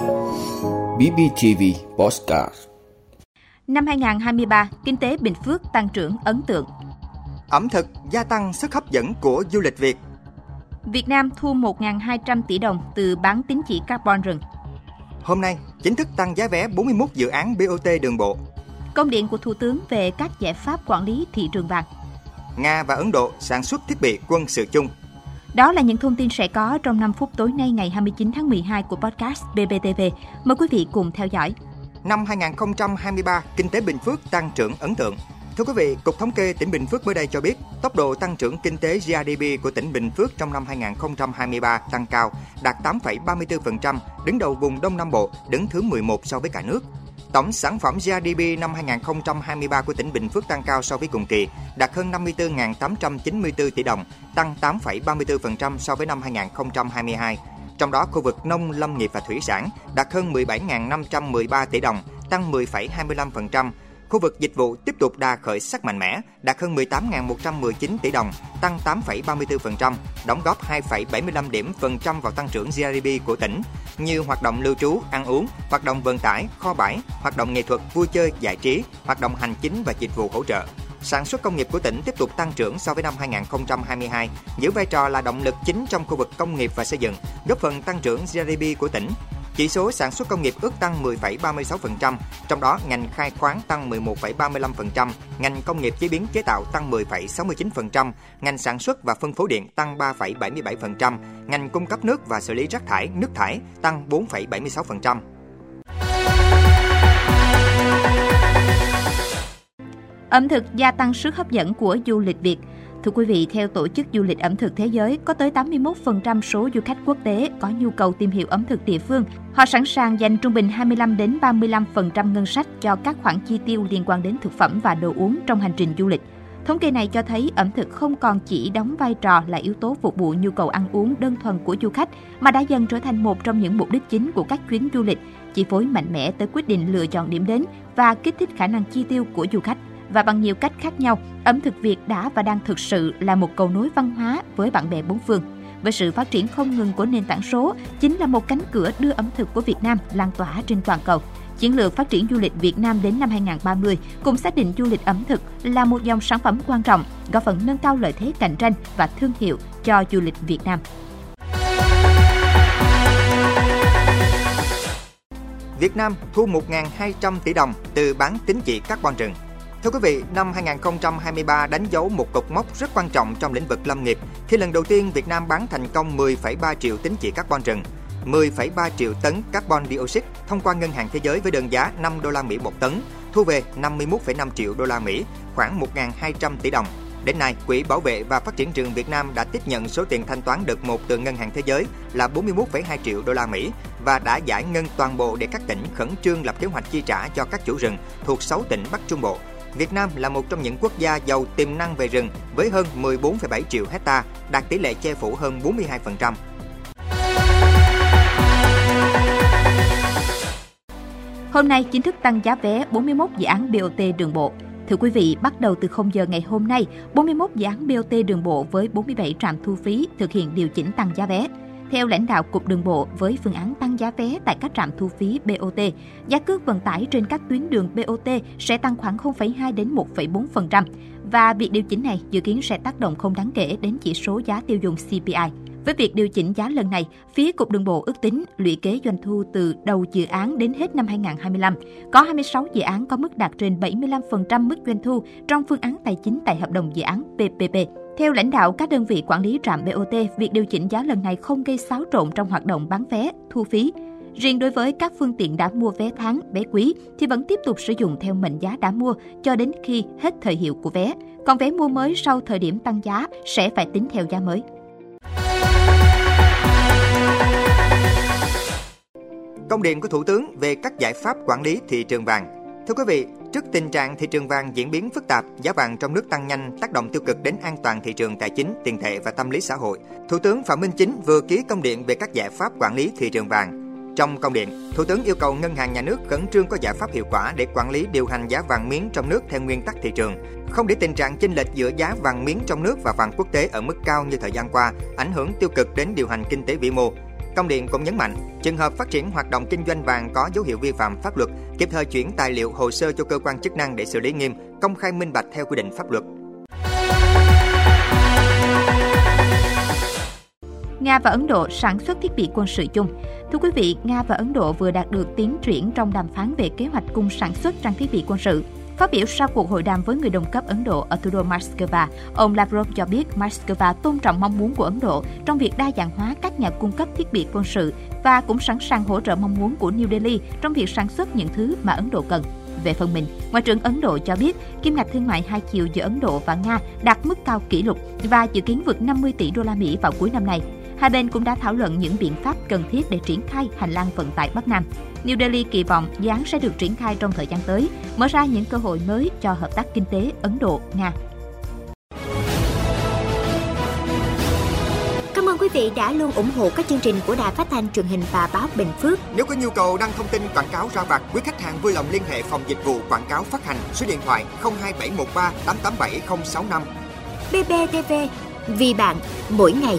BBTV Postcard Năm 2023, kinh tế Bình Phước tăng trưởng ấn tượng. Ẩm thực gia tăng sức hấp dẫn của du lịch Việt. Việt Nam thu 1.200 tỷ đồng từ bán tín chỉ carbon rừng. Hôm nay, chính thức tăng giá vé 41 dự án BOT đường bộ. Công điện của Thủ tướng về các giải pháp quản lý thị trường vàng. Nga và Ấn Độ sản xuất thiết bị quân sự chung. Đó là những thông tin sẽ có trong 5 phút tối nay ngày 29 tháng 12 của podcast BBTV. Mời quý vị cùng theo dõi. Năm 2023, kinh tế Bình Phước tăng trưởng ấn tượng. Thưa quý vị, Cục Thống kê tỉnh Bình Phước mới đây cho biết, tốc độ tăng trưởng kinh tế GDP của tỉnh Bình Phước trong năm 2023 tăng cao, đạt 8,34%, đứng đầu vùng Đông Nam Bộ, đứng thứ 11 so với cả nước. Tổng sản phẩm GDP năm 2023 của tỉnh Bình Phước tăng cao so với cùng kỳ, đạt hơn 54.894 tỷ đồng, tăng 8,34% so với năm 2022. Trong đó, khu vực nông lâm nghiệp và thủy sản đạt hơn 17.513 tỷ đồng, tăng 10,25%. Khu vực dịch vụ tiếp tục đà khởi sắc mạnh mẽ, đạt hơn 18.119 tỷ đồng, tăng 8,34%, đóng góp 2,75 điểm phần trăm vào tăng trưởng GDP của tỉnh, như hoạt động lưu trú, ăn uống, hoạt động vận tải, kho bãi, hoạt động nghệ thuật, vui chơi, giải trí, hoạt động hành chính và dịch vụ hỗ trợ. Sản xuất công nghiệp của tỉnh tiếp tục tăng trưởng so với năm 2022, giữ vai trò là động lực chính trong khu vực công nghiệp và xây dựng, góp phần tăng trưởng GDP của tỉnh. Chỉ số sản xuất công nghiệp ước tăng 10,36%, trong đó ngành khai khoáng tăng 11,35%, ngành công nghiệp chế biến chế tạo tăng 10,69%, ngành sản xuất và phân phối điện tăng 3,77%, ngành cung cấp nước và xử lý rác thải, nước thải tăng 4,76%. Ẩm thực gia tăng sức hấp dẫn của du lịch Việt. Thưa quý vị, theo Tổ chức Du lịch ẩm thực thế giới, có tới 81% số du khách quốc tế có nhu cầu tìm hiểu ẩm thực địa phương. Họ sẵn sàng dành trung bình 25 đến 35% ngân sách cho các khoản chi tiêu liên quan đến thực phẩm và đồ uống trong hành trình du lịch. Thống kê này cho thấy ẩm thực không còn chỉ đóng vai trò là yếu tố phục vụ nhu cầu ăn uống đơn thuần của du khách, mà đã dần trở thành một trong những mục đích chính của các chuyến du lịch, chi phối mạnh mẽ tới quyết định lựa chọn điểm đến và kích thích khả năng chi tiêu của du khách và bằng nhiều cách khác nhau, ẩm thực Việt đã và đang thực sự là một cầu nối văn hóa với bạn bè bốn phương. Với sự phát triển không ngừng của nền tảng số, chính là một cánh cửa đưa ẩm thực của Việt Nam lan tỏa trên toàn cầu. Chiến lược phát triển du lịch Việt Nam đến năm 2030 cũng xác định du lịch ẩm thực là một dòng sản phẩm quan trọng, góp phần nâng cao lợi thế cạnh tranh và thương hiệu cho du lịch Việt Nam. Việt Nam thu 1.200 tỷ đồng từ bán tín chỉ carbon rừng. Thưa quý vị, năm 2023 đánh dấu một cột mốc rất quan trọng trong lĩnh vực lâm nghiệp khi lần đầu tiên Việt Nam bán thành công 10,3 triệu tín chỉ carbon rừng, 10,3 triệu tấn carbon dioxide thông qua ngân hàng thế giới với đơn giá 5 đô la Mỹ một tấn, thu về 51,5 triệu đô la Mỹ, khoảng 1.200 tỷ đồng. Đến nay, Quỹ Bảo vệ và Phát triển rừng Việt Nam đã tiếp nhận số tiền thanh toán đợt 1 từ Ngân hàng Thế giới là 41,2 triệu đô la Mỹ và đã giải ngân toàn bộ để các tỉnh khẩn trương lập kế hoạch chi trả cho các chủ rừng thuộc 6 tỉnh Bắc Trung Bộ. Việt Nam là một trong những quốc gia giàu tiềm năng về rừng với hơn 14,7 triệu hecta, đạt tỷ lệ che phủ hơn 42%. Hôm nay chính thức tăng giá vé 41 dự án BOT đường bộ. Thưa quý vị, bắt đầu từ 0 giờ ngày hôm nay, 41 dự án BOT đường bộ với 47 trạm thu phí thực hiện điều chỉnh tăng giá vé. Theo lãnh đạo Cục Đường bộ, với phương án tăng giá vé tại các trạm thu phí BOT, giá cước vận tải trên các tuyến đường BOT sẽ tăng khoảng 0,2 đến 1,4% và việc điều chỉnh này dự kiến sẽ tác động không đáng kể đến chỉ số giá tiêu dùng CPI. Với việc điều chỉnh giá lần này, phía Cục Đường bộ ước tính lũy kế doanh thu từ đầu dự án đến hết năm 2025, có 26 dự án có mức đạt trên 75% mức doanh thu trong phương án tài chính tại hợp đồng dự án PPP. Theo lãnh đạo các đơn vị quản lý trạm BOT, việc điều chỉnh giá lần này không gây xáo trộn trong hoạt động bán vé, thu phí. Riêng đối với các phương tiện đã mua vé tháng, vé quý thì vẫn tiếp tục sử dụng theo mệnh giá đã mua cho đến khi hết thời hiệu của vé. Còn vé mua mới sau thời điểm tăng giá sẽ phải tính theo giá mới. Công điện của Thủ tướng về các giải pháp quản lý thị trường vàng. Thưa quý vị, trước tình trạng thị trường vàng diễn biến phức tạp, giá vàng trong nước tăng nhanh, tác động tiêu cực đến an toàn thị trường tài chính, tiền tệ và tâm lý xã hội. Thủ tướng Phạm Minh Chính vừa ký công điện về các giải pháp quản lý thị trường vàng. Trong công điện, Thủ tướng yêu cầu Ngân hàng Nhà nước khẩn trương có giải pháp hiệu quả để quản lý điều hành giá vàng miếng trong nước theo nguyên tắc thị trường, không để tình trạng chênh lệch giữa giá vàng miếng trong nước và vàng quốc tế ở mức cao như thời gian qua ảnh hưởng tiêu cực đến điều hành kinh tế vĩ mô. Công điện cũng nhấn mạnh, trường hợp phát triển hoạt động kinh doanh vàng có dấu hiệu vi phạm pháp luật, kịp thời chuyển tài liệu hồ sơ cho cơ quan chức năng để xử lý nghiêm, công khai minh bạch theo quy định pháp luật. Nga và Ấn Độ sản xuất thiết bị quân sự chung. Thưa quý vị, Nga và Ấn Độ vừa đạt được tiến triển trong đàm phán về kế hoạch cung sản xuất trang thiết bị quân sự. Phát biểu sau cuộc hội đàm với người đồng cấp Ấn Độ ở thủ đô Moscow, ông Lavrov cho biết Moscow tôn trọng mong muốn của Ấn Độ trong việc đa dạng hóa các nhà cung cấp thiết bị quân sự và cũng sẵn sàng hỗ trợ mong muốn của New Delhi trong việc sản xuất những thứ mà Ấn Độ cần. Về phần mình, Ngoại trưởng Ấn Độ cho biết kim ngạch thương mại hai chiều giữa Ấn Độ và Nga đạt mức cao kỷ lục và dự kiến vượt 50 tỷ đô la Mỹ vào cuối năm nay. Hai bên cũng đã thảo luận những biện pháp cần thiết để triển khai hành lang vận tải Bắc Nam. New Delhi kỳ vọng dự án sẽ được triển khai trong thời gian tới, mở ra những cơ hội mới cho hợp tác kinh tế Ấn Độ-Nga. Cảm ơn quý vị đã luôn ủng hộ các chương trình của Đài Phát thanh truyền hình và báo Bình Phước. Nếu có nhu cầu đăng thông tin quảng cáo ra vặt, quý khách hàng vui lòng liên hệ phòng dịch vụ quảng cáo phát hành số điện thoại 02713 887065. BBTV, vì bạn, mỗi ngày.